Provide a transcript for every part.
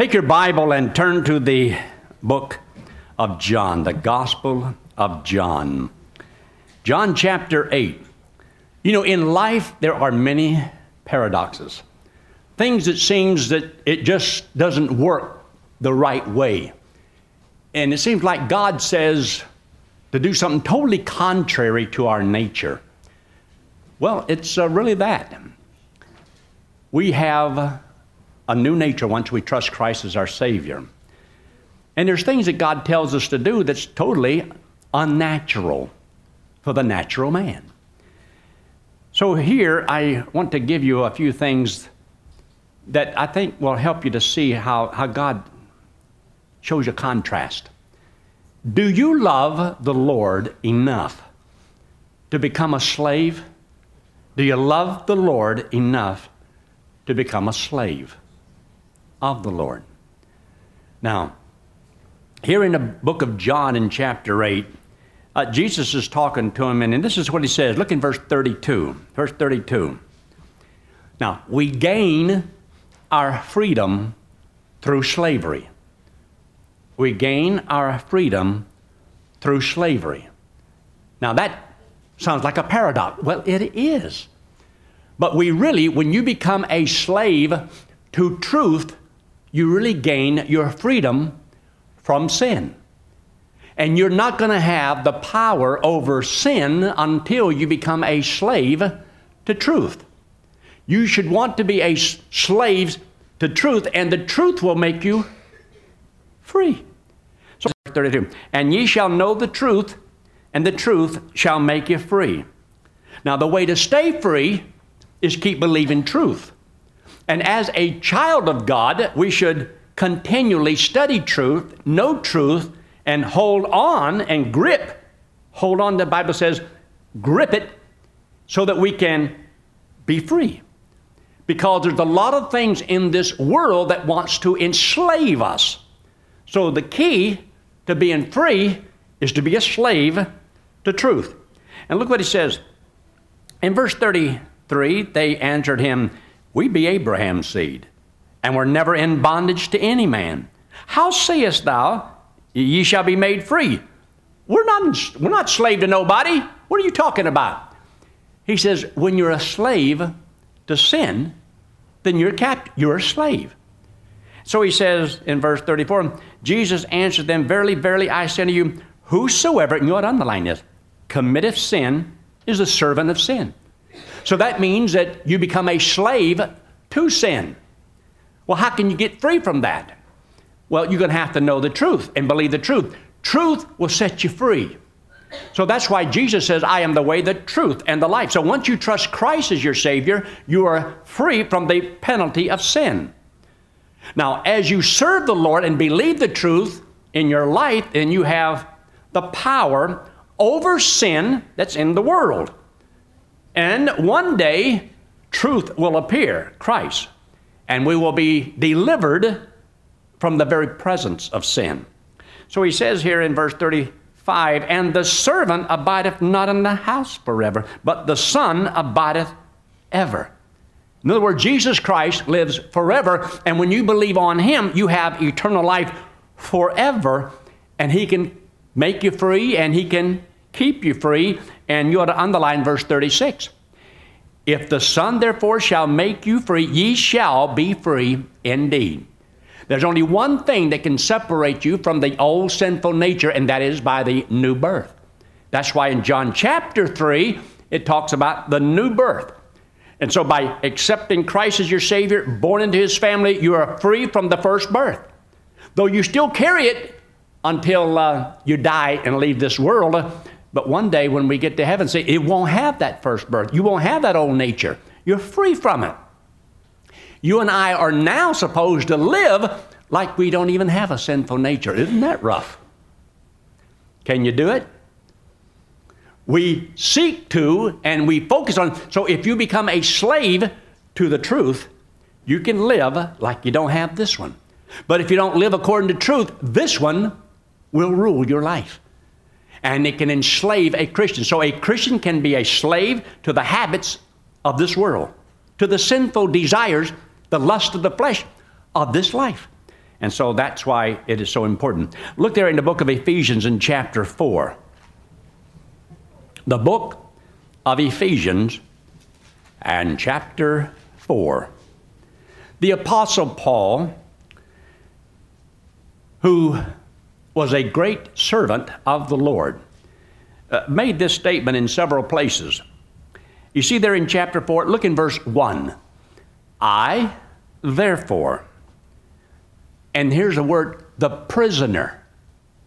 Take your Bible and turn to the book of John, the Gospel of John. John chapter 8. You know, in life there are many paradoxes. Things that seems that it just doesn't work the right way. And it seems like God says to do something totally contrary to our nature. Well, it's uh, really that. We have a new nature once we trust Christ as our Savior. And there's things that God tells us to do that's totally unnatural for the natural man. So here I want to give you a few things that I think will help you to see how, how God shows a contrast. Do you love the Lord enough to become a slave? Do you love the Lord enough to become a slave? Of the Lord. Now, here in the book of John in chapter 8, uh, Jesus is talking to him, and, and this is what he says. Look in verse 32. Verse 32. Now, we gain our freedom through slavery. We gain our freedom through slavery. Now, that sounds like a paradox. Well, it is. But we really, when you become a slave to truth, you really gain your freedom from sin. And you're not going to have the power over sin until you become a slave to truth. You should want to be a slave to truth, and the truth will make you free. So, 32. And ye shall know the truth, and the truth shall make you free. Now, the way to stay free is keep believing truth. And as a child of God, we should continually study truth, know truth, and hold on and grip. Hold on, the Bible says, grip it so that we can be free. Because there's a lot of things in this world that wants to enslave us. So the key to being free is to be a slave to truth. And look what he says. In verse 33, they answered him, we be Abraham's seed, and were never in bondage to any man. How sayest thou, ye shall be made free? We're not, we're not slave to nobody. What are you talking about? He says, when you're a slave to sin, then you're capt- you're a slave. So he says in verse 34, Jesus answered them, Verily, verily, I say to you, whosoever, and you ought to underline this, committeth sin is a servant of sin. So that means that you become a slave to sin. Well, how can you get free from that? Well, you're going to have to know the truth and believe the truth. Truth will set you free. So that's why Jesus says, I am the way, the truth, and the life. So once you trust Christ as your Savior, you are free from the penalty of sin. Now, as you serve the Lord and believe the truth in your life, then you have the power over sin that's in the world. And one day, truth will appear, Christ, and we will be delivered from the very presence of sin. So he says here in verse 35 And the servant abideth not in the house forever, but the Son abideth ever. In other words, Jesus Christ lives forever, and when you believe on him, you have eternal life forever, and he can make you free and he can keep you free. And you ought to underline verse 36. If the Son therefore shall make you free, ye shall be free indeed. There's only one thing that can separate you from the old sinful nature, and that is by the new birth. That's why in John chapter 3, it talks about the new birth. And so by accepting Christ as your Savior, born into His family, you are free from the first birth. Though you still carry it until uh, you die and leave this world, but one day when we get to heaven, see, it won't have that first birth. You won't have that old nature. You're free from it. You and I are now supposed to live like we don't even have a sinful nature. Isn't that rough? Can you do it? We seek to and we focus on. So if you become a slave to the truth, you can live like you don't have this one. But if you don't live according to truth, this one will rule your life and it can enslave a Christian. So a Christian can be a slave to the habits of this world, to the sinful desires, the lust of the flesh of this life. And so that's why it is so important. Look there in the book of Ephesians in chapter 4. The book of Ephesians and chapter 4. The Apostle Paul, who was a great servant of the Lord, uh, made this statement in several places. You see there in chapter 4, look in verse 1. I, therefore, and here's a word the prisoner.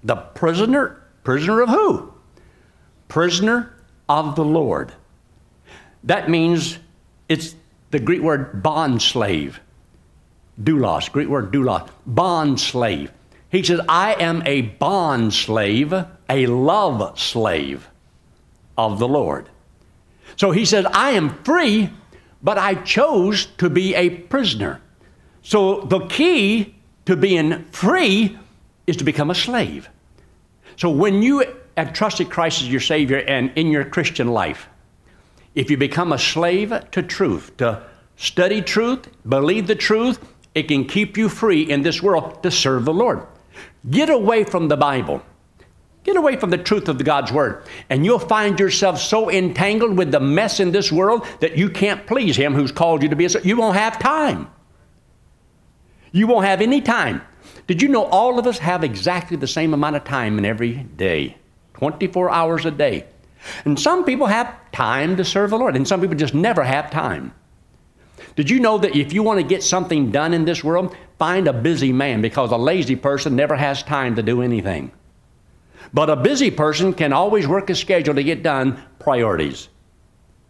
The prisoner? Prisoner of who? Prisoner of the Lord. That means it's the Greek word bond slave. Doulos, Greek word doulos, bond slave. He says, I am a bond slave, a love slave of the Lord. So he says, I am free, but I chose to be a prisoner. So the key to being free is to become a slave. So when you have trusted Christ as your Savior and in your Christian life, if you become a slave to truth, to study truth, believe the truth, it can keep you free in this world to serve the Lord. Get away from the Bible. Get away from the truth of God's Word, and you'll find yourself so entangled with the mess in this world that you can't please Him who's called you to be a. You won't have time. You won't have any time. Did you know all of us have exactly the same amount of time in every day? 24 hours a day. And some people have time to serve the Lord, and some people just never have time. Did you know that if you want to get something done in this world, find a busy man because a lazy person never has time to do anything. But a busy person can always work a schedule to get done priorities.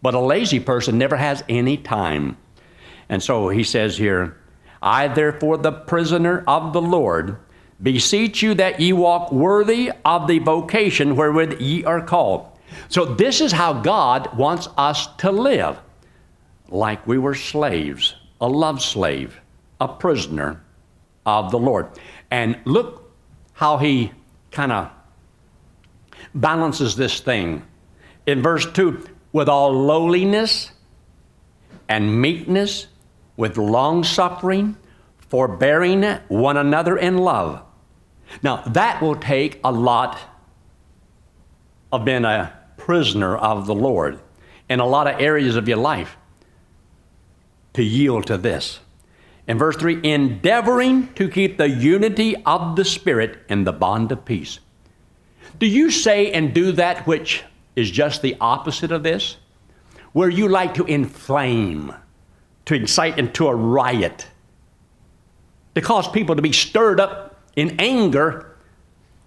But a lazy person never has any time. And so he says here, I, therefore, the prisoner of the Lord, beseech you that ye walk worthy of the vocation wherewith ye are called. So, this is how God wants us to live like we were slaves, a love slave, a prisoner of the Lord. And look how he kind of balances this thing. In verse 2, with all lowliness and meekness with long suffering, forbearing one another in love. Now, that will take a lot of being a prisoner of the Lord in a lot of areas of your life to yield to this. In verse 3, endeavoring to keep the unity of the Spirit in the bond of peace. Do you say and do that which is just the opposite of this? Where you like to inflame, to incite into a riot, to cause people to be stirred up in anger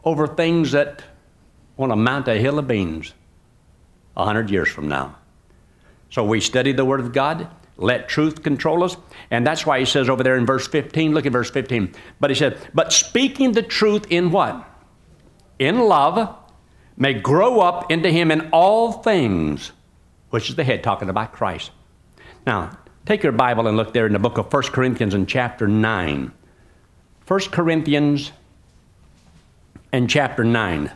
over things that want to mount a hill of beans a hundred years from now. So we study the Word of God, let truth control us, and that's why he says over there in verse 15, look at verse 15. But he said, But speaking the truth in what? In love, may grow up into him in all things, which is the head, talking about Christ. Now, Take your Bible and look there in the book of 1 Corinthians in chapter 9. 1 Corinthians and chapter 9.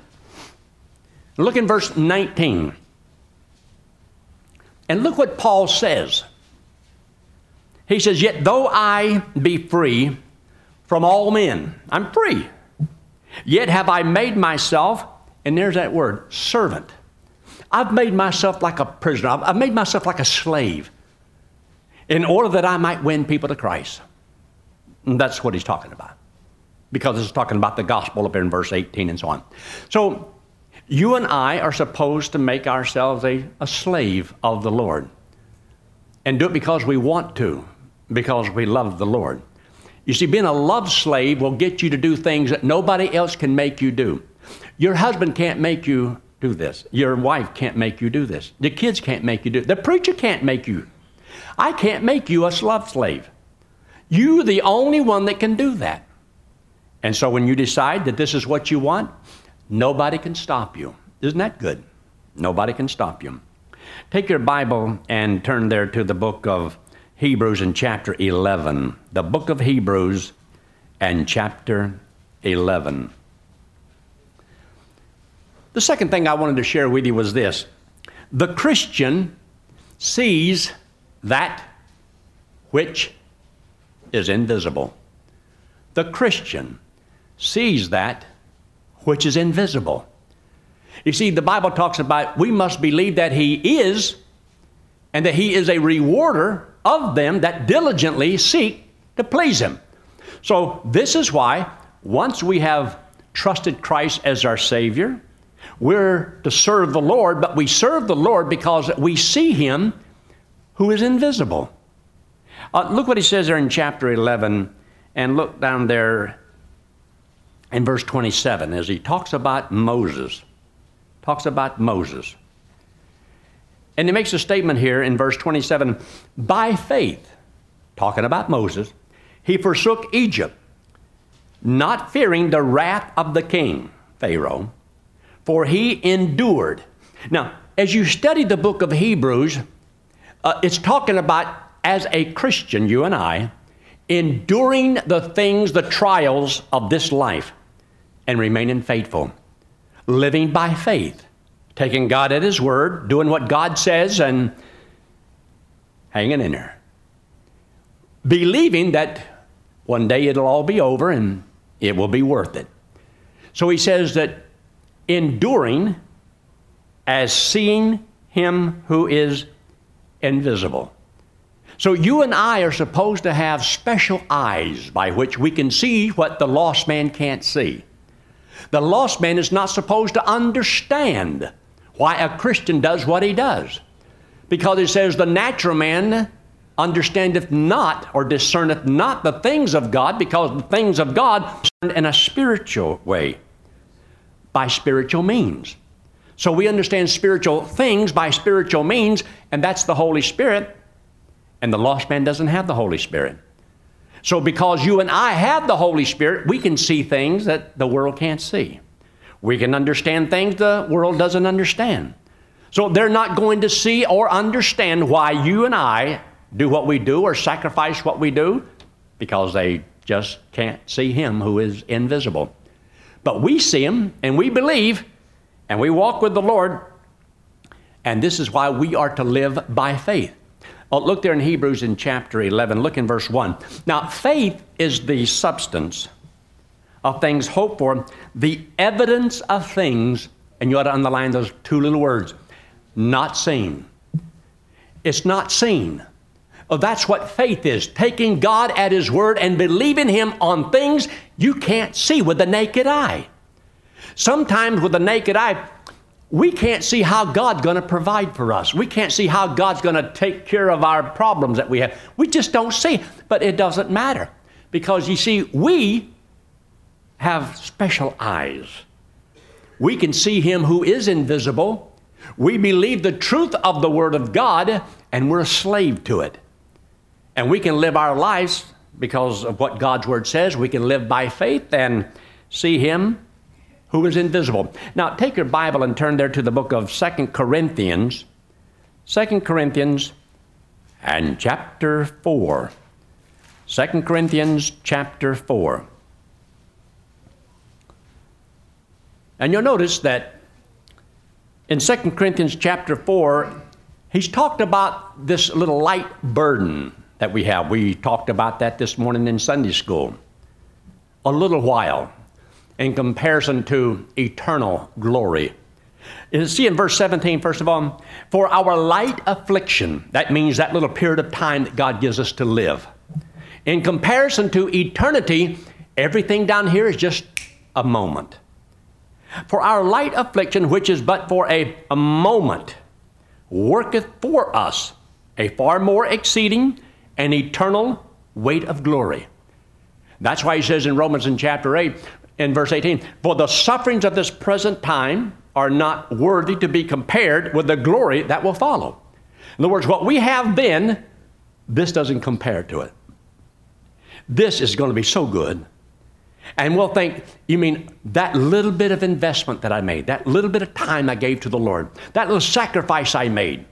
Look in verse 19. And look what Paul says. He says, Yet though I be free from all men, I'm free, yet have I made myself, and there's that word, servant. I've made myself like a prisoner, I've made myself like a slave in order that I might win people to Christ. And that's what he's talking about. Because it's talking about the gospel up in verse 18 and so on. So, you and I are supposed to make ourselves a, a slave of the Lord. And do it because we want to, because we love the Lord. You see, being a love slave will get you to do things that nobody else can make you do. Your husband can't make you do this. Your wife can't make you do this. The kids can't make you do it. The preacher can't make you I can't make you a love slave. You're the only one that can do that. And so when you decide that this is what you want, nobody can stop you. Isn't that good? Nobody can stop you. Take your Bible and turn there to the book of Hebrews in chapter 11. The book of Hebrews and chapter 11. The second thing I wanted to share with you was this the Christian sees that which is invisible. the Christian, sees that which is invisible. You see, the Bible talks about we must believe that He is, and that He is a rewarder of them that diligently seek to please Him. So, this is why once we have trusted Christ as our Savior, we're to serve the Lord, but we serve the Lord because we see Him who is invisible. Uh, look what He says there in chapter 11, and look down there in verse 27 as He talks about Moses. Talks about Moses. And He makes a statement here in verse 27 by faith, talking about Moses, he forsook Egypt, not fearing the wrath of the king, Pharaoh, for he endured. Now, as you study the book of Hebrews, uh, it's talking about as a Christian, you and I, enduring the things, the trials of this life, and remaining faithful, living by faith, taking God at His word, doing what God says, and hanging in there. Believing that one day it'll all be over and it will be worth it. So he says that enduring as seeing him who is invisible. So you and I are supposed to have special eyes by which we can see what the lost man can't see. The lost man is not supposed to understand why a Christian does what he does. Because it says the natural man understandeth not or discerneth not the things of God, because the things of God are in a spiritual way, by spiritual means. So we understand spiritual things by spiritual means, and that's the Holy Spirit. And the lost man doesn't have the Holy Spirit. So, because you and I have the Holy Spirit, we can see things that the world can't see. We can understand things the world doesn't understand. So, they're not going to see or understand why you and I do what we do or sacrifice what we do because they just can't see Him who is invisible. But we see Him and we believe and we walk with the Lord, and this is why we are to live by faith. Oh, look there in Hebrews in chapter 11, look in verse 1. Now, faith is the substance of things hoped for, the evidence of things, and you ought to underline those two little words not seen. It's not seen. Oh, that's what faith is taking God at His word and believing Him on things you can't see with the naked eye. Sometimes, with the naked eye, we can't see how God's going to provide for us. We can't see how God's going to take care of our problems that we have. We just don't see. But it doesn't matter because you see, we have special eyes. We can see Him who is invisible. We believe the truth of the Word of God, and we're a slave to it. And we can live our lives because of what God's Word says. We can live by faith and see Him who is invisible. Now, take your Bible and turn there to the book of Second Corinthians. Second Corinthians and chapter 4. 2 Corinthians chapter 4. And you'll notice that in 2 Corinthians chapter 4, he's talked about this little light burden that we have. We talked about that this morning in Sunday school. A little while in comparison to eternal glory. See in verse 17, first of all, for our light affliction, that means that little period of time that God gives us to live. In comparison to eternity, everything down here is just a moment. For our light affliction, which is but for a, a moment, worketh for us a far more exceeding and eternal weight of glory. That's why he says in Romans in chapter 8, in verse 18, For the sufferings of this present time are not worthy to be compared with the glory that will follow. In other words, what we have then, this doesn't compare to it. This is going to be so good. And we'll think, you mean that little bit of investment that I made, that little bit of time I gave to the Lord, that little sacrifice I made,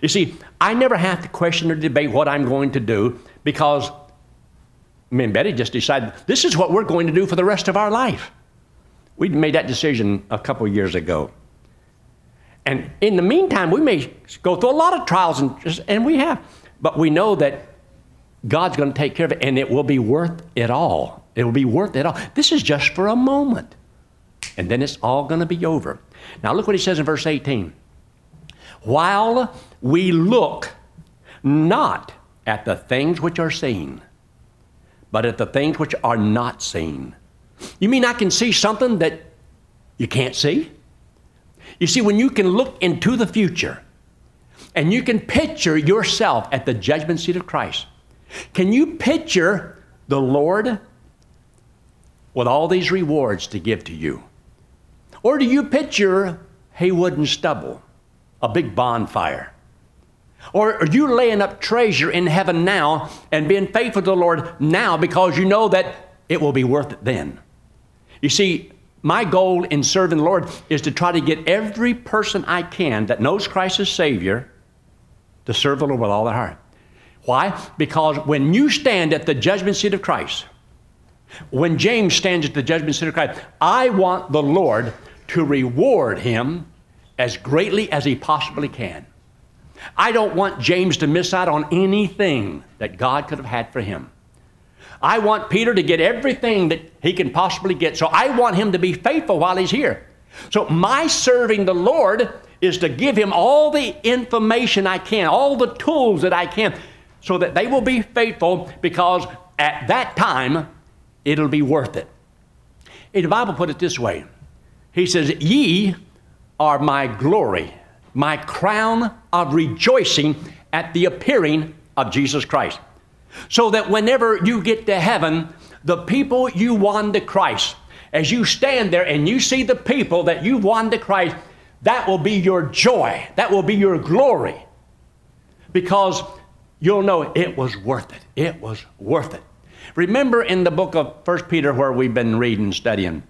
you see, I never have to question or debate what I'm going to do because me and Betty just decided this is what we're going to do for the rest of our life. We made that decision a couple years ago. And in the meantime, we may go through a lot of trials, and, and we have, but we know that God's going to take care of it, and it will be worth it all It will be worth it all. This is just for a moment. And then it's all going to be over. Now, look what he says in verse 18. While we look not at the things which are seen, but at the things which are not seen. You mean I can see something that you can't see? You see, when you can look into the future and you can picture yourself at the judgment seat of Christ, can you picture the Lord with all these rewards to give to you? Or do you picture haywood and stubble, a big bonfire? Or are you laying up treasure in heaven now and being faithful to the Lord now because you know that it will be worth it then? You see, my goal in serving the Lord is to try to get every person I can that knows Christ as Savior to serve the Lord with all their heart. Why? Because when you stand at the judgment seat of Christ, when James stands at the judgment seat of Christ, I want the Lord to reward him as greatly as he possibly can. I don't want James to miss out on anything that God could have had for him. I want Peter to get everything that he can possibly get. So I want him to be faithful while he's here. So my serving the Lord is to give him all the information I can, all the tools that I can, so that they will be faithful because at that time it'll be worth it. The Bible put it this way He says, Ye are my glory, my crown of rejoicing at the appearing of Jesus Christ. So that whenever you get to heaven, the people you won to Christ, as you stand there and you see the people that you've won to Christ, that will be your joy. That will be your glory. Because you'll know it was worth it. It was worth it. Remember in the book of 1 Peter, where we've been reading, studying,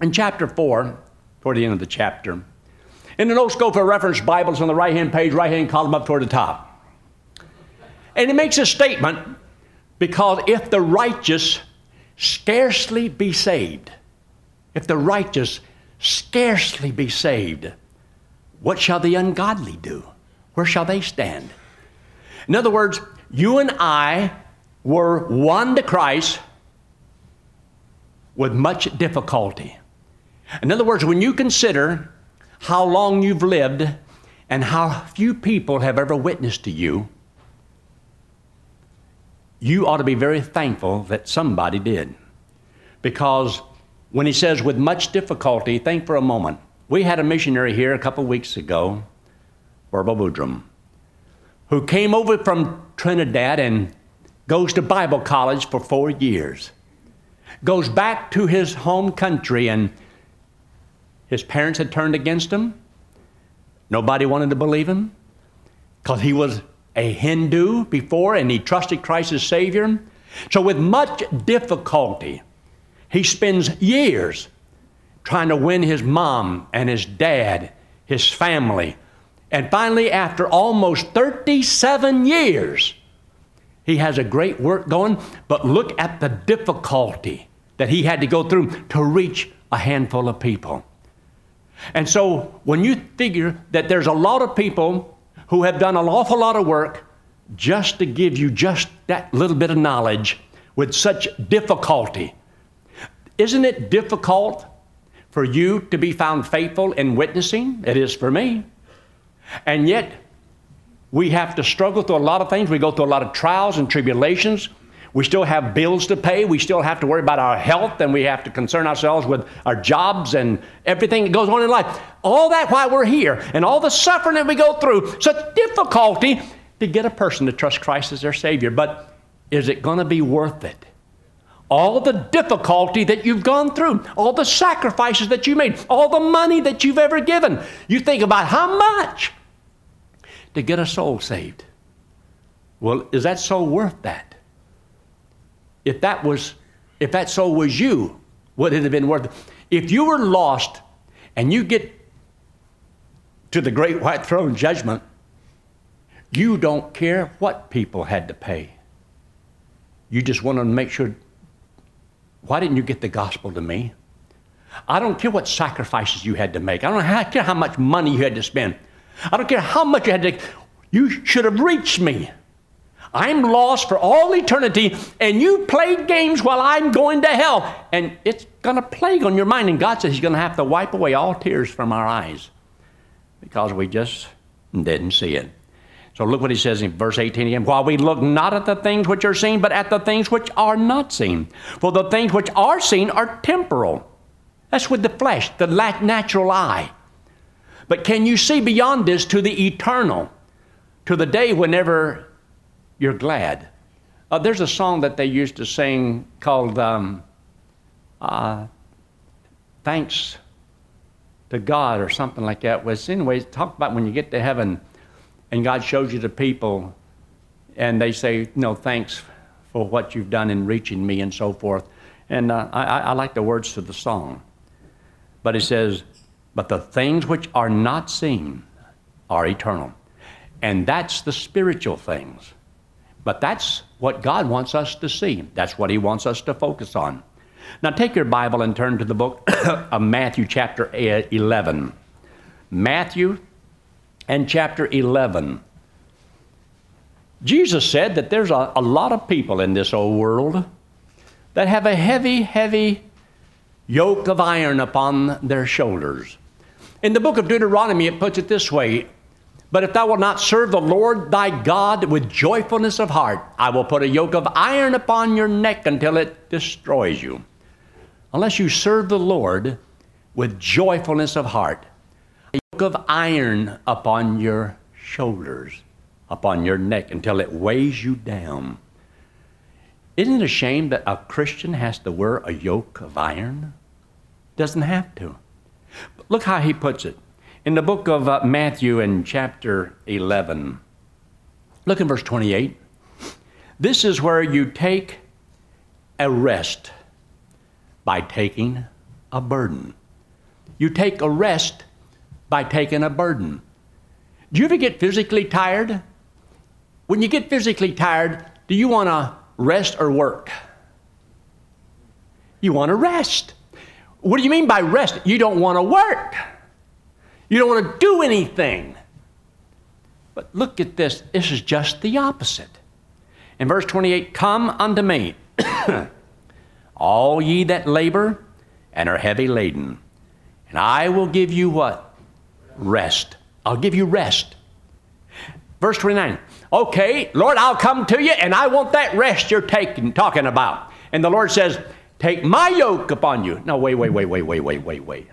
in chapter 4, toward the end of the chapter, in the New Scofield reference Bibles on the right hand page, right hand column up toward the top. And it makes a statement because if the righteous scarcely be saved, if the righteous scarcely be saved, what shall the ungodly do? Where shall they stand? In other words, you and I were won to Christ with much difficulty. In other words, when you consider how long you've lived and how few people have ever witnessed to you, you ought to be very thankful that somebody did. Because when he says with much difficulty, think for a moment. We had a missionary here a couple weeks ago, Barbara Woodrum, who came over from Trinidad and goes to Bible college for four years, goes back to his home country, and his parents had turned against him. Nobody wanted to believe him because he was a Hindu before and he trusted Christ as Savior. So, with much difficulty, he spends years trying to win his mom and his dad, his family. And finally, after almost 37 years, he has a great work going, but look at the difficulty that he had to go through to reach a handful of people. And so, when you figure that there's a lot of people who have done an awful lot of work just to give you just that little bit of knowledge with such difficulty, isn't it difficult for you to be found faithful in witnessing? It is for me. And yet, we have to struggle through a lot of things. We go through a lot of trials and tribulations. We still have bills to pay. We still have to worry about our health, and we have to concern ourselves with our jobs and everything that goes on in life. All that while we're here, and all the suffering that we go through, such difficulty to get a person to trust Christ as their Savior. But is it going to be worth it? all the difficulty that you've gone through, all the sacrifices that you made, all the money that you've ever given. You think about how much to get a soul saved. Well, is that soul worth that? If that was if that soul was you, would it have been worth it? If you were lost and you get to the great white throne judgment, you don't care what people had to pay. You just want to make sure why didn't you get the gospel to me? I don't care what sacrifices you had to make. I don't care how much money you had to spend. I don't care how much you had to. You should have reached me. I'm lost for all eternity, and you played games while I'm going to hell. And it's going to plague on your mind. And God says He's going to have to wipe away all tears from our eyes because we just didn't see it. So look what he says in verse 18 again. While we look not at the things which are seen, but at the things which are not seen. For the things which are seen are temporal. That's with the flesh, the natural eye. But can you see beyond this to the eternal, to the day whenever you're glad? Uh, there's a song that they used to sing called um, uh, Thanks to God or something like that. Was anyways, talk about when you get to heaven and God shows you the people and they say, No, thanks for what you've done in reaching me and so forth. And uh, I, I like the words to the song. But it says, But the things which are not seen are eternal. And that's the spiritual things. But that's what God wants us to see. That's what He wants us to focus on. Now take your Bible and turn to the book of Matthew, chapter eh, 11. Matthew and chapter 11. Jesus said that there's a, a lot of people in this old world that have a heavy, heavy yoke of iron upon their shoulders. In the book of Deuteronomy, it puts it this way But if thou wilt not serve the Lord thy God with joyfulness of heart, I will put a yoke of iron upon your neck until it destroys you. Unless you serve the Lord with joyfulness of heart, a yoke of iron upon your shoulders, upon your neck, until it weighs you down. Isn't it a shame that a Christian has to wear a yoke of iron? Doesn't have to. Look how he puts it. In the book of uh, Matthew in chapter 11, look in verse 28. This is where you take a rest by taking a burden. You take a rest by taking a burden. Do you ever get physically tired? When you get physically tired, do you want to rest or work? You want to rest. What do you mean by rest? You don't want to work. You don't want to do anything. But look at this. This is just the opposite. In verse 28, come unto me, all ye that labor and are heavy laden, and I will give you what? Rest. I'll give you rest. Verse 29, okay, Lord, I'll come to you and I want that rest you're taking, talking about. And the Lord says, Take my yoke upon you. No, wait, wait, wait, wait, wait, wait, wait, wait.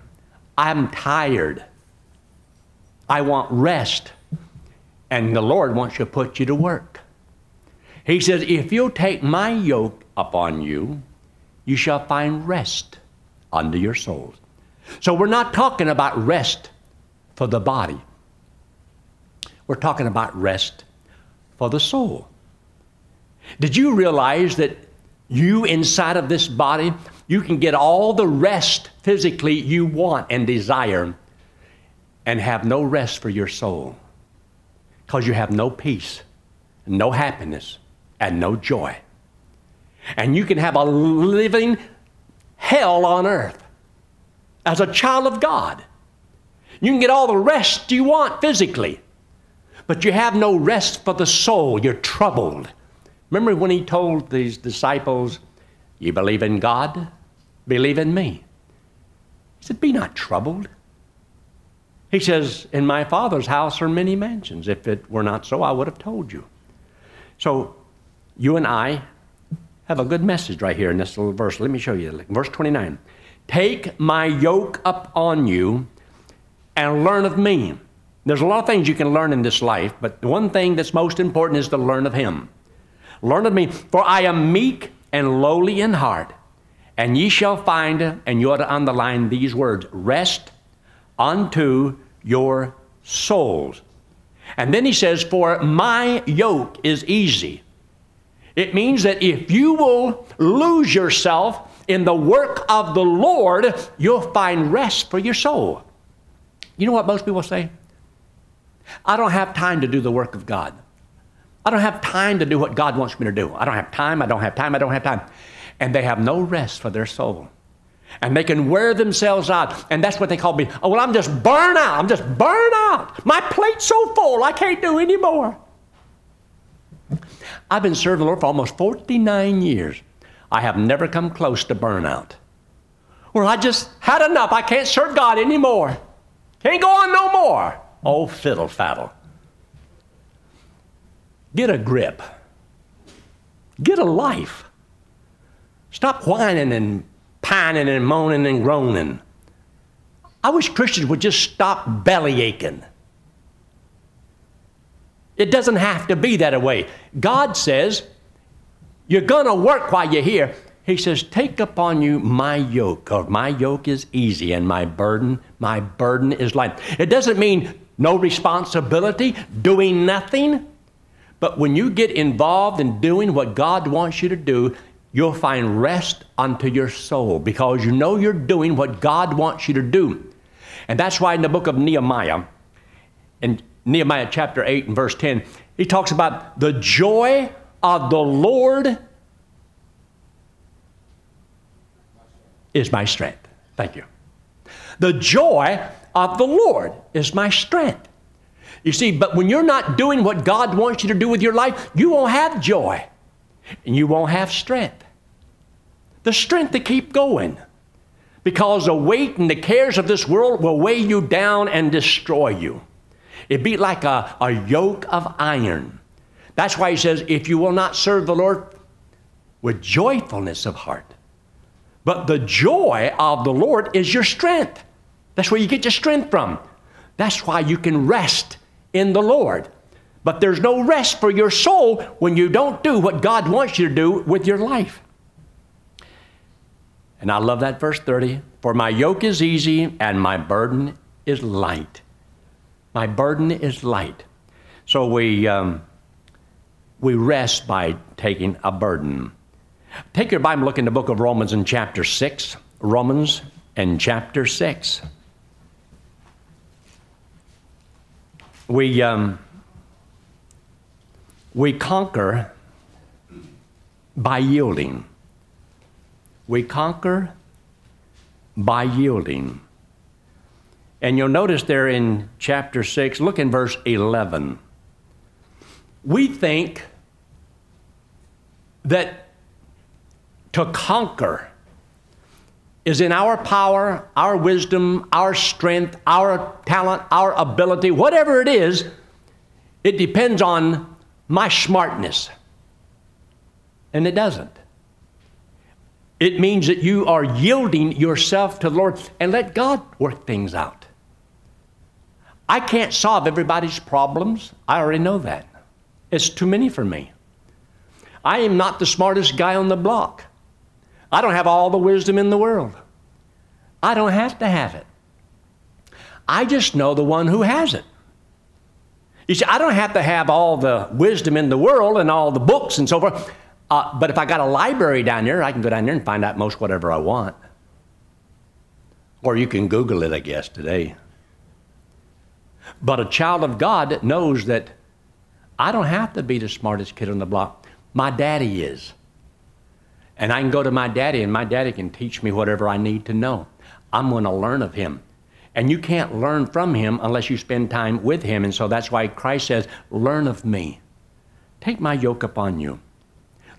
I'm tired. I want rest. And the Lord wants to put you to work. He says, If you'll take my yoke upon you, you shall find rest unto your souls. So we're not talking about rest for the body, we're talking about rest for the soul. Did you realize that you inside of this body, you can get all the rest physically you want and desire and have no rest for your soul because you have no peace, no happiness, and no joy. And you can have a living hell on earth as a child of God. You can get all the rest you want physically, but you have no rest for the soul. You're troubled. Remember when he told these disciples, You believe in God? Believe in me. He said, Be not troubled. He says, In my Father's house are many mansions. If it were not so, I would have told you. So, you and I have a good message right here in this little verse. Let me show you. Verse 29. Take my yoke up on you and learn of me. There's a lot of things you can learn in this life, but the one thing that's most important is to learn of Him. Learn of me, for I am meek and lowly in heart, and ye shall find, and you ought to underline these words rest unto your souls. And then he says, For my yoke is easy. It means that if you will lose yourself in the work of the Lord, you'll find rest for your soul. You know what most people say? I don't have time to do the work of God. I don't have time to do what God wants me to do. I don't have time, I don't have time, I don't have time. And they have no rest for their soul. And they can wear themselves out. And that's what they call me. Oh, well, I'm just burned out. I'm just burned out. My plate's so full, I can't do anymore. I've been serving the Lord for almost 49 years. I have never come close to burnout. Where I just had enough. I can't serve God anymore. Can't go on no more. Oh, fiddle faddle. Get a grip. Get a life. Stop whining and pining and moaning and groaning. I wish Christians would just stop belly aching. It doesn't have to be that way. God says, You're going to work while you're here. He says, Take upon you my yoke, or my yoke is easy and my burden, my burden is light. It doesn't mean no responsibility, doing nothing. But when you get involved in doing what God wants you to do, you'll find rest unto your soul because you know you're doing what God wants you to do. And that's why in the book of Nehemiah, in Nehemiah chapter 8 and verse 10, he talks about the joy of the Lord is my strength. Thank you. The joy of the Lord is my strength. You see, but when you're not doing what God wants you to do with your life, you won't have joy and you won't have strength. The strength to keep going. Because the weight and the cares of this world will weigh you down and destroy you. It'd be like a, a yoke of iron. That's why he says, if you will not serve the Lord with joyfulness of heart, but the joy of the Lord is your strength. That's where you get your strength from. That's why you can rest in the Lord. But there's no rest for your soul when you don't do what God wants you to do with your life. And I love that verse 30 For my yoke is easy and my burden is light. My burden is light. So we, um, we rest by taking a burden. Take your Bible, look in the book of Romans in chapter 6. Romans and chapter 6. We, um, we conquer by yielding. We conquer by yielding. And you'll notice there in chapter 6, look in verse 11. We think that to conquer is in our power, our wisdom, our strength, our talent, our ability, whatever it is, it depends on my smartness. And it doesn't. It means that you are yielding yourself to the Lord and let God work things out. I can't solve everybody's problems. I already know that. It's too many for me. I am not the smartest guy on the block. I don't have all the wisdom in the world. I don't have to have it. I just know the one who has it. You see, I don't have to have all the wisdom in the world and all the books and so forth. Uh, but if I got a library down there, I can go down there and find out most whatever I want. Or you can Google it, I guess, today. But a child of God knows that I don't have to be the smartest kid on the block. My daddy is. And I can go to my daddy, and my daddy can teach me whatever I need to know. I'm going to learn of him. And you can't learn from him unless you spend time with him. And so that's why Christ says, Learn of me. Take my yoke upon you.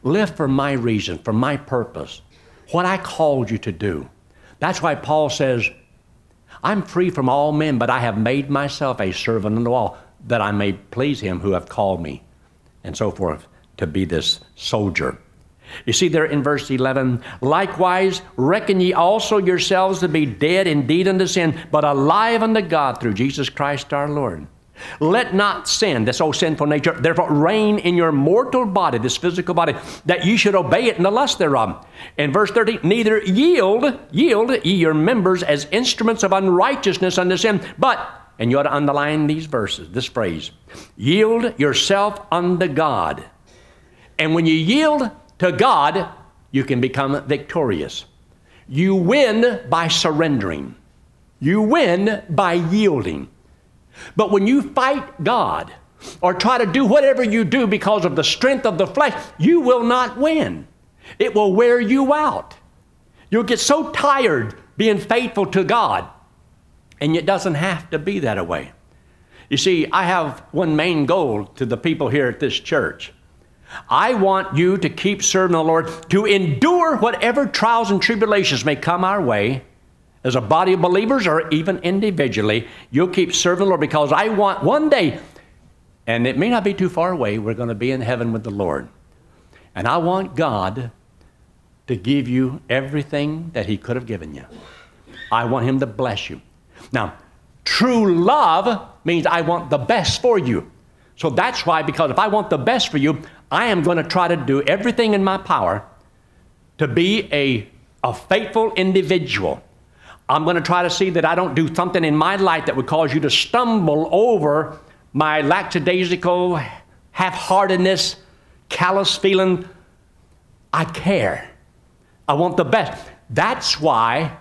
Live for my reason, for my purpose, what I called you to do. That's why Paul says, I'm free from all men, but I have made myself a servant unto all, that I may please him who have called me, and so forth, to be this soldier. You see there in verse 11, likewise reckon ye also yourselves to be dead indeed unto sin, but alive unto God through Jesus Christ our Lord. Let not sin, this old sinful nature, therefore reign in your mortal body, this physical body, that ye should obey it in the lust thereof. In verse 30, neither yield, yield ye your members as instruments of unrighteousness unto sin, but, and you ought to underline these verses, this phrase, yield yourself unto God. And when you yield to God, you can become victorious. You win by surrendering. You win by yielding. But when you fight God or try to do whatever you do because of the strength of the flesh, you will not win. It will wear you out. You'll get so tired being faithful to God, and it doesn't have to be that way. You see, I have one main goal to the people here at this church. I want you to keep serving the Lord, to endure whatever trials and tribulations may come our way as a body of believers or even individually. You'll keep serving the Lord because I want one day, and it may not be too far away, we're going to be in heaven with the Lord. And I want God to give you everything that He could have given you. I want Him to bless you. Now, true love means I want the best for you. So that's why, because if I want the best for you, I am going to try to do everything in my power to be a, a faithful individual. I'm going to try to see that I don't do something in my life that would cause you to stumble over my lackadaisical, half heartedness, callous feeling. I care. I want the best. That's why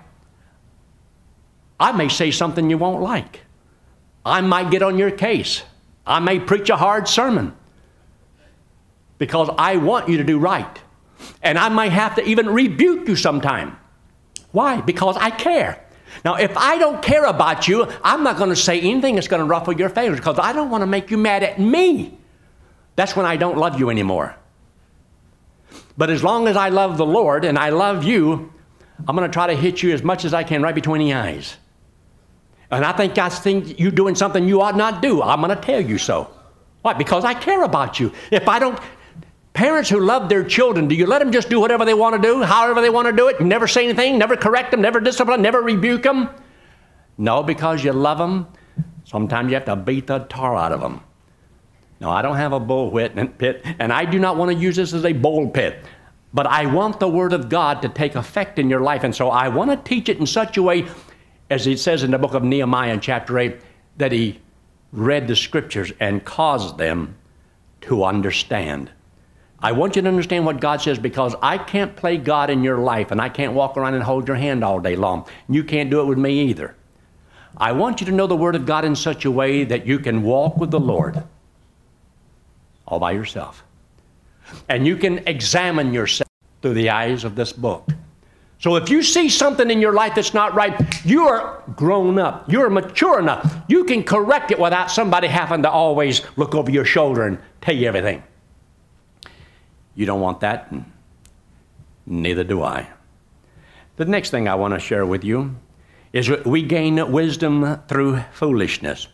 I may say something you won't like. I might get on your case. I may preach a hard sermon because I want you to do right. And I might have to even rebuke you sometime. Why? Because I care. Now, if I don't care about you, I'm not going to say anything that's going to ruffle your feathers because I don't want to make you mad at me. That's when I don't love you anymore. But as long as I love the Lord and I love you, I'm going to try to hit you as much as I can right between the eyes. And I think I think you're doing something you ought not do. I'm going to tell you so. Why? Because I care about you. If I don't, parents who love their children, do you let them just do whatever they want to do, however they want to do it, never say anything, never correct them, never discipline, never rebuke them? No, because you love them. Sometimes you have to beat the tar out of them. No, I don't have a bullwhip pit, and I do not want to use this as a bull pit. But I want the Word of God to take effect in your life, and so I want to teach it in such a way as it says in the book of Nehemiah chapter 8, that he read the scriptures and caused them to understand. I want you to understand what God says because I can't play God in your life and I can't walk around and hold your hand all day long. You can't do it with me either. I want you to know the Word of God in such a way that you can walk with the Lord all by yourself. And you can examine yourself through the eyes of this book. So if you see something in your life that's not right, you are grown up. You're mature enough. You can correct it without somebody having to always look over your shoulder and tell you everything. You don't want that, neither do I. The next thing I want to share with you is we gain wisdom through foolishness.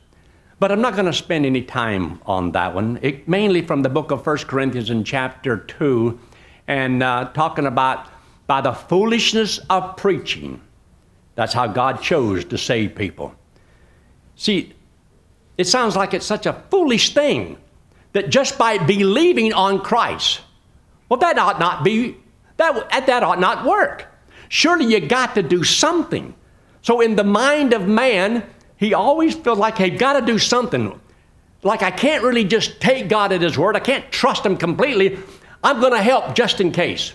But I'm not going to spend any time on that one. It, mainly from the book of 1 Corinthians in chapter 2 and uh, talking about by the foolishness of preaching. That's how God chose to save people. See, it sounds like it's such a foolish thing that just by believing on Christ, well, that ought not be, that, that ought not work. Surely you got to do something. So, in the mind of man, he always feels like he's got to do something. Like I can't really just take God at His word, I can't trust Him completely. I'm going to help just in case.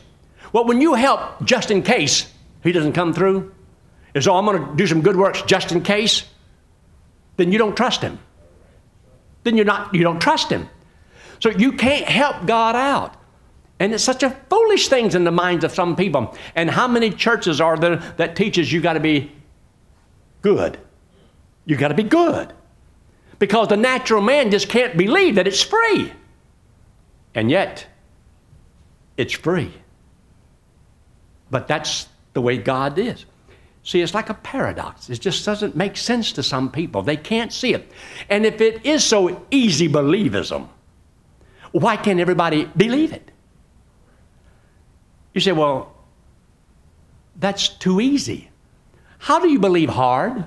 Well, when you help just in case he doesn't come through, and so I'm going to do some good works just in case, then you don't trust him. Then you're not, you don't trust him. So you can't help God out. And it's such a foolish thing in the minds of some people. And how many churches are there that teaches you got to be good? You got to be good. Because the natural man just can't believe that it's free. And yet, it's free. But that's the way God is. See, it's like a paradox. It just doesn't make sense to some people. They can't see it. And if it is so easy believism, why can't everybody believe it? You say, well, that's too easy. How do you believe hard?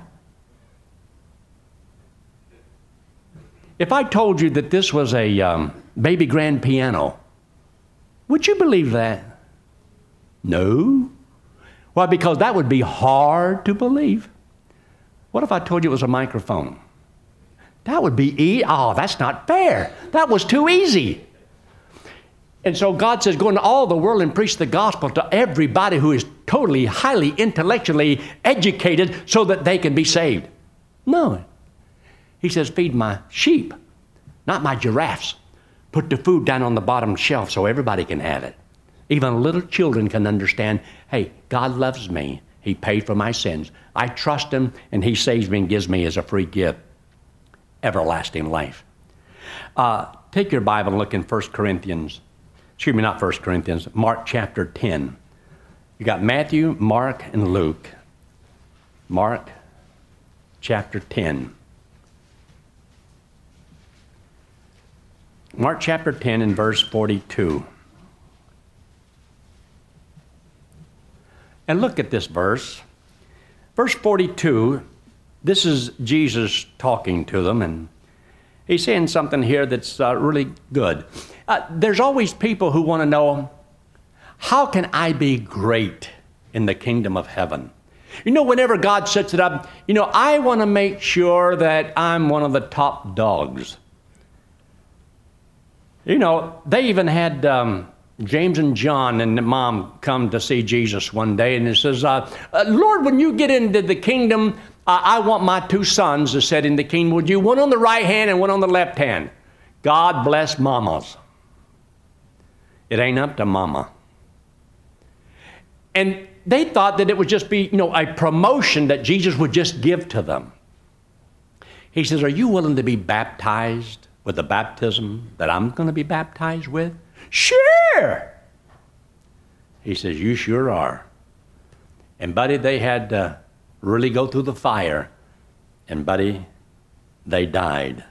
If I told you that this was a um, baby grand piano, would you believe that? No. Why? Because that would be hard to believe. What if I told you it was a microphone? That would be e. Oh, that's not fair. That was too easy. And so God says, go into all the world and preach the gospel to everybody who is totally, highly intellectually educated so that they can be saved. No. He says, feed my sheep, not my giraffes. Put the food down on the bottom shelf so everybody can have it. Even little children can understand hey, God loves me. He paid for my sins. I trust Him, and He saves me and gives me as a free gift everlasting life. Uh, take your Bible and look in 1 Corinthians excuse me, not 1 Corinthians, Mark chapter 10. You got Matthew, Mark, and Luke. Mark chapter 10. Mark chapter 10 and verse 42. And look at this verse. Verse 42, this is Jesus talking to them, and he's saying something here that's uh, really good. Uh, there's always people who want to know how can I be great in the kingdom of heaven? You know, whenever God sets it up, you know, I want to make sure that I'm one of the top dogs. You know, they even had um, James and John and mom come to see Jesus one day, and he says, uh, uh, Lord, when you get into the kingdom, uh, I want my two sons to sit in the kingdom with you, one on the right hand and one on the left hand. God bless mamas. It ain't up to mama. And they thought that it would just be, you know, a promotion that Jesus would just give to them. He says, Are you willing to be baptized with the baptism that I'm going to be baptized with? Sure. He says, You sure are. And, buddy, they had to really go through the fire. And, buddy, they died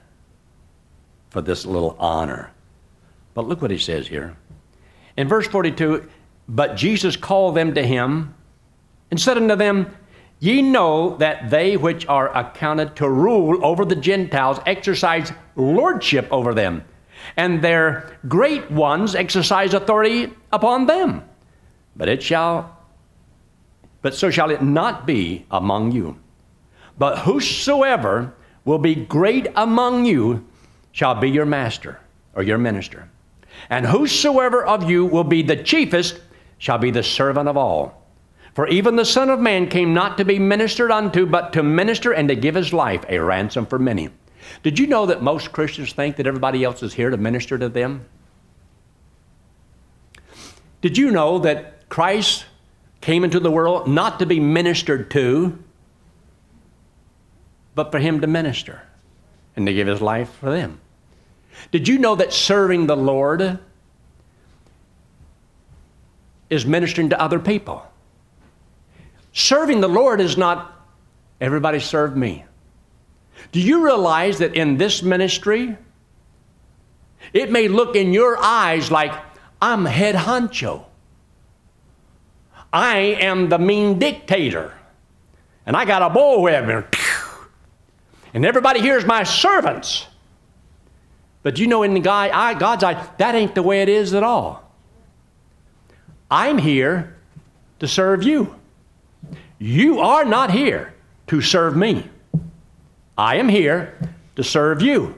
for this little honor. But look what he says here. In verse 42, but Jesus called them to him and said unto them, Ye know that they which are accounted to rule over the Gentiles exercise lordship over them, and their great ones exercise authority upon them. But it shall, but so shall it not be among you. But whosoever will be great among you shall be your master or your minister. And whosoever of you will be the chiefest shall be the servant of all. For even the Son of Man came not to be ministered unto, but to minister and to give his life a ransom for many. Did you know that most Christians think that everybody else is here to minister to them? Did you know that Christ came into the world not to be ministered to, but for him to minister and to give his life for them? Did you know that serving the Lord is ministering to other people. Serving the Lord is not everybody serve me. Do you realize that in this ministry, it may look in your eyes like I'm head honcho. I am the mean dictator. And I got a bullwhip and everybody here's my servants. But you know, in the guy, God's eye, that ain't the way it is at all. I'm here to serve you. You are not here to serve me. I am here to serve you.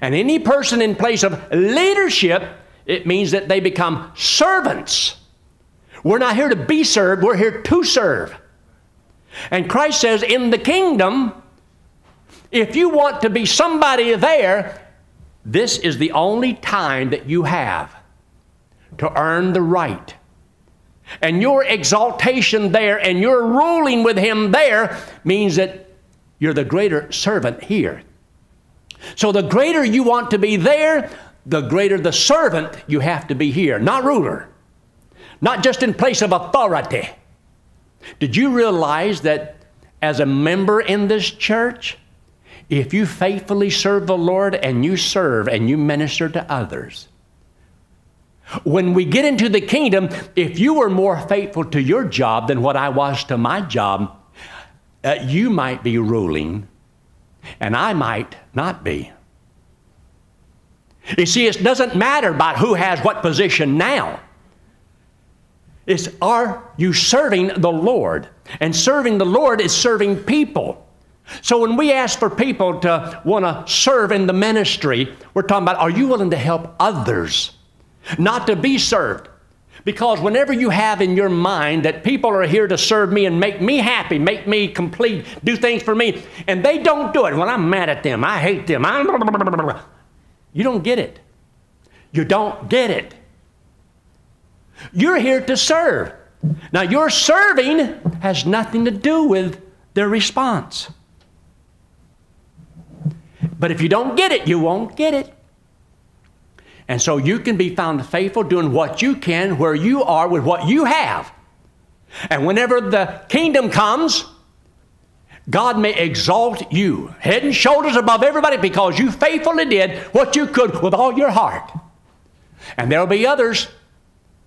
And any person in place of leadership, it means that they become servants. We're not here to be served, we're here to serve. And Christ says, in the kingdom, if you want to be somebody there, this is the only time that you have to earn the right and your exaltation there and your ruling with him there means that you're the greater servant here. So the greater you want to be there, the greater the servant you have to be here, not ruler, not just in place of authority. Did you realize that as a member in this church, if you faithfully serve the Lord and you serve and you minister to others, when we get into the kingdom, if you were more faithful to your job than what I was to my job, uh, you might be ruling, and I might not be. You see, it doesn't matter about who has what position now. It's are you serving the Lord? And serving the Lord is serving people. So when we ask for people to want to serve in the ministry, we're talking about are you willing to help others? not to be served. Because whenever you have in your mind that people are here to serve me and make me happy, make me complete, do things for me, and they don't do it, well, I'm mad at them, I hate them, I'm you don't get it. You don't get it. You're here to serve. Now, your serving has nothing to do with their response. But if you don't get it, you won't get it. And so you can be found faithful doing what you can where you are with what you have. And whenever the kingdom comes, God may exalt you head and shoulders above everybody because you faithfully did what you could with all your heart. And there'll be others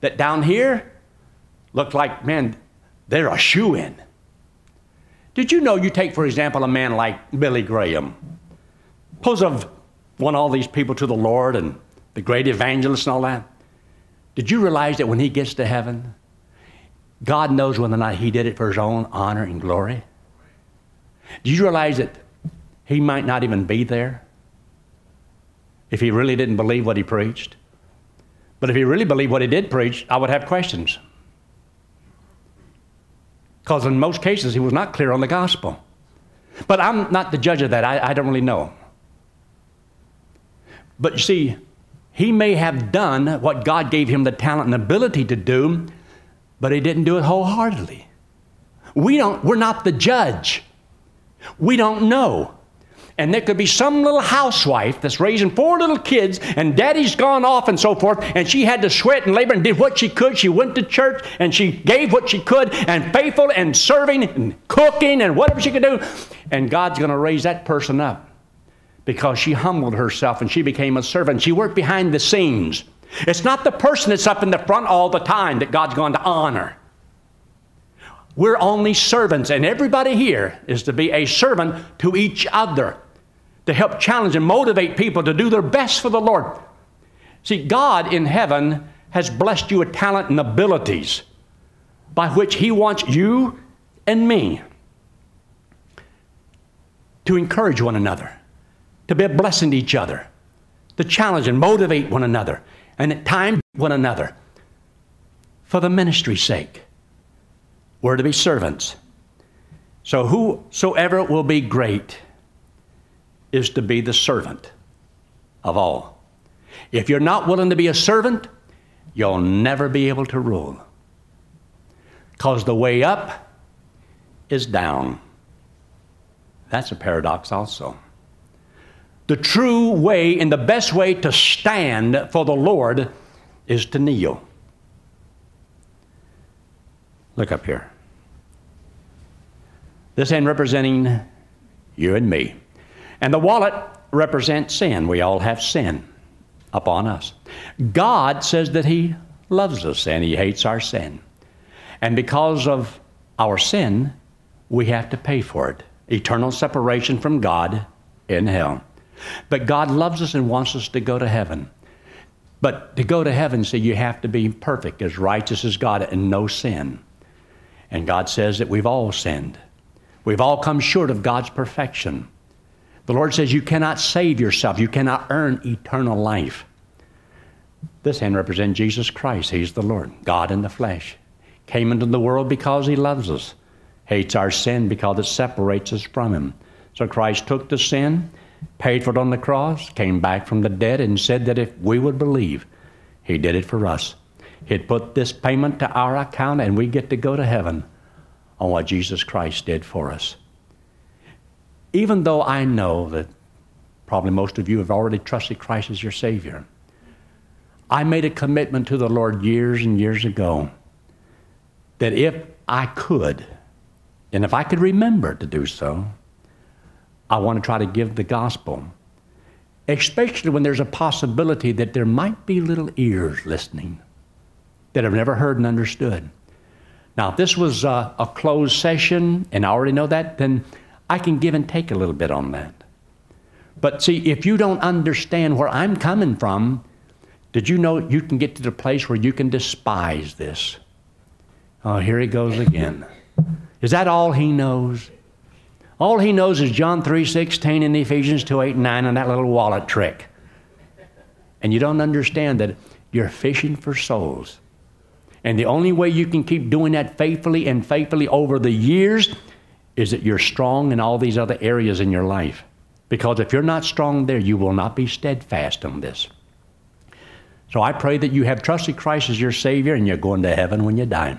that down here look like, man, they're a shoe in. Did you know you take, for example, a man like Billy Graham, who's have won all these people to the Lord and the great evangelist and all that? Did you realize that when he gets to heaven, God knows whether or not he did it for his own honor and glory? Do you realize that he might not even be there if he really didn't believe what he preached? But if he really believed what he did preach, I would have questions. Because in most cases, he was not clear on the gospel. But I'm not the judge of that. I, I don't really know. But you see, he may have done what God gave him the talent and ability to do, but he didn't do it wholeheartedly. We don't, we're not the judge. We don't know. And there could be some little housewife that's raising four little kids, and daddy's gone off and so forth, and she had to sweat and labor and did what she could. She went to church and she gave what she could, and faithful and serving and cooking and whatever she could do. And God's going to raise that person up because she humbled herself and she became a servant. She worked behind the scenes. It's not the person that's up in the front all the time that God's going to honor. We're only servants, and everybody here is to be a servant to each other, to help challenge and motivate people to do their best for the Lord. See, God in heaven has blessed you with talent and abilities by which He wants you and me to encourage one another, to be a blessing to each other, to challenge and motivate one another, and at times one another for the ministry's sake. We're to be servants. So, whosoever will be great is to be the servant of all. If you're not willing to be a servant, you'll never be able to rule. Because the way up is down. That's a paradox, also. The true way and the best way to stand for the Lord is to kneel. Look up here. This hand representing you and me. And the wallet represents sin. We all have sin upon us. God says that He loves us and He hates our sin. And because of our sin, we have to pay for it eternal separation from God in hell. But God loves us and wants us to go to heaven. But to go to heaven, see, you have to be perfect, as righteous as God, and no sin. And God says that we've all sinned. We've all come short of God's perfection. The Lord says you cannot save yourself, you cannot earn eternal life. This hand represents Jesus Christ. He's the Lord, God in the flesh. Came into the world because He loves us, hates our sin because it separates us from Him. So Christ took the sin, paid for it on the cross, came back from the dead, and said that if we would believe, He did it for us. He'd put this payment to our account, and we get to go to heaven on what Jesus Christ did for us. Even though I know that probably most of you have already trusted Christ as your Savior, I made a commitment to the Lord years and years ago that if I could, and if I could remember to do so, I want to try to give the gospel, especially when there's a possibility that there might be little ears listening that have never heard and understood. Now, if this was a, a closed session and I already know that, then I can give and take a little bit on that. But see, if you don't understand where I'm coming from, did you know you can get to the place where you can despise this? Oh, here he goes again. Is that all he knows? All he knows is John 3:16 and Ephesians 2, 8, and 9 and that little wallet trick. And you don't understand that you're fishing for souls. And the only way you can keep doing that faithfully and faithfully over the years is that you're strong in all these other areas in your life. Because if you're not strong there, you will not be steadfast on this. So I pray that you have trusted Christ as your Savior and you're going to heaven when you die.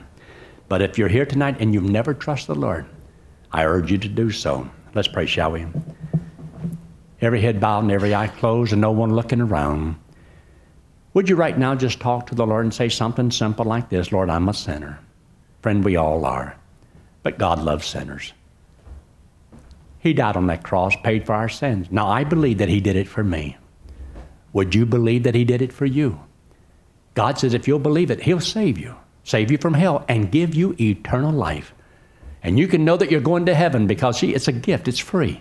But if you're here tonight and you've never trusted the Lord, I urge you to do so. Let's pray, shall we? Every head bowed and every eye closed and no one looking around. Would you right now just talk to the Lord and say something simple like this Lord, I'm a sinner. Friend, we all are. But God loves sinners. He died on that cross, paid for our sins. Now, I believe that He did it for me. Would you believe that He did it for you? God says if you'll believe it, He'll save you, save you from hell, and give you eternal life. And you can know that you're going to heaven because see, it's a gift, it's free.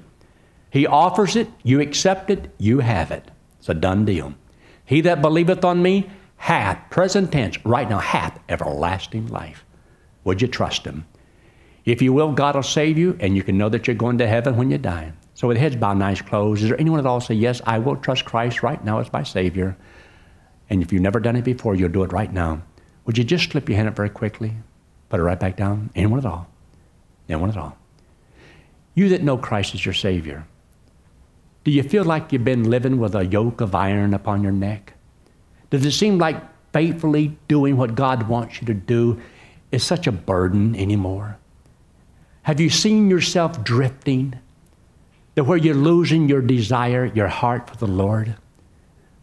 He offers it, you accept it, you have it. It's a done deal. He that believeth on me hath, present tense, right now, hath everlasting life. Would you trust him? If you will, God will save you, and you can know that you're going to heaven when you die. So, with heads bowed, eyes closed, is there anyone at all say, Yes, I will trust Christ right now as my Savior? And if you've never done it before, you'll do it right now. Would you just slip your hand up very quickly? Put it right back down? Anyone at all? Anyone at all? You that know Christ as your Savior, do you feel like you've been living with a yoke of iron upon your neck? Does it seem like faithfully doing what God wants you to do is such a burden anymore? Have you seen yourself drifting to where you're losing your desire, your heart for the Lord?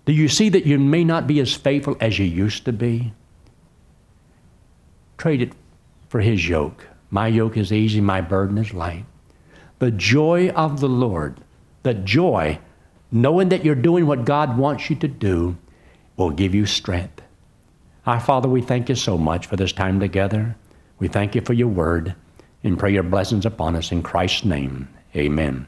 Do you see that you may not be as faithful as you used to be? Trade it for His yoke. My yoke is easy, my burden is light. The joy of the Lord, the joy, knowing that you're doing what God wants you to do, will give you strength. Our Father, we thank you so much for this time together. We thank you for your word and pray your blessings upon us in Christ's name. Amen.